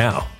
now.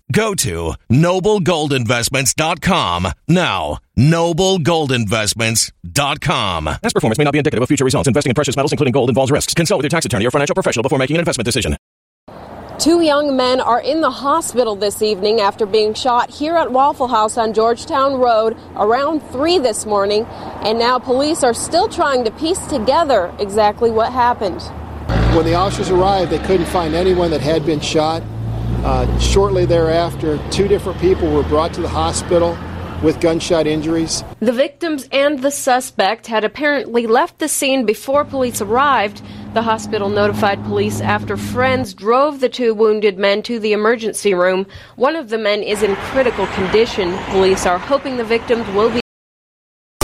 Go to noblegoldinvestments.com now. Noblegoldinvestments.com. Past performance may not be indicative of future results. Investing in precious metals, including gold, involves risks. Consult with your tax attorney or financial professional before making an investment decision. Two young men are in the hospital this evening after being shot here at Waffle House on Georgetown Road around 3 this morning, and now police are still trying to piece together exactly what happened. When the officers arrived, they couldn't find anyone that had been shot. Uh, shortly thereafter, two different people were brought to the hospital with gunshot injuries. The victims and the suspect had apparently left the scene before police arrived. The hospital notified police after friends drove the two wounded men to the emergency room. One of the men is in critical condition. Police are hoping the victims will be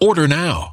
Order now.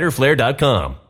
fighterflare.com.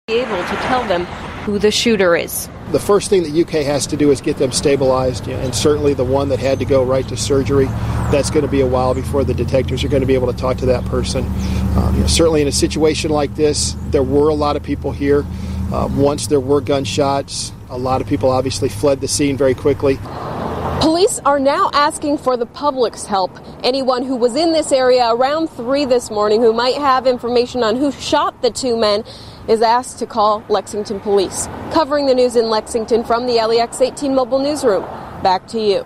Able to tell them who the shooter is. The first thing that UK has to do is get them stabilized, and certainly the one that had to go right to surgery, that's going to be a while before the detectives are going to be able to talk to that person. Um, you know, certainly in a situation like this, there were a lot of people here. Uh, once there were gunshots, a lot of people obviously fled the scene very quickly. Police are now asking for the public's help. Anyone who was in this area around 3 this morning who might have information on who shot the two men is asked to call Lexington Police. Covering the news in Lexington from the LEX 18 Mobile Newsroom. Back to you.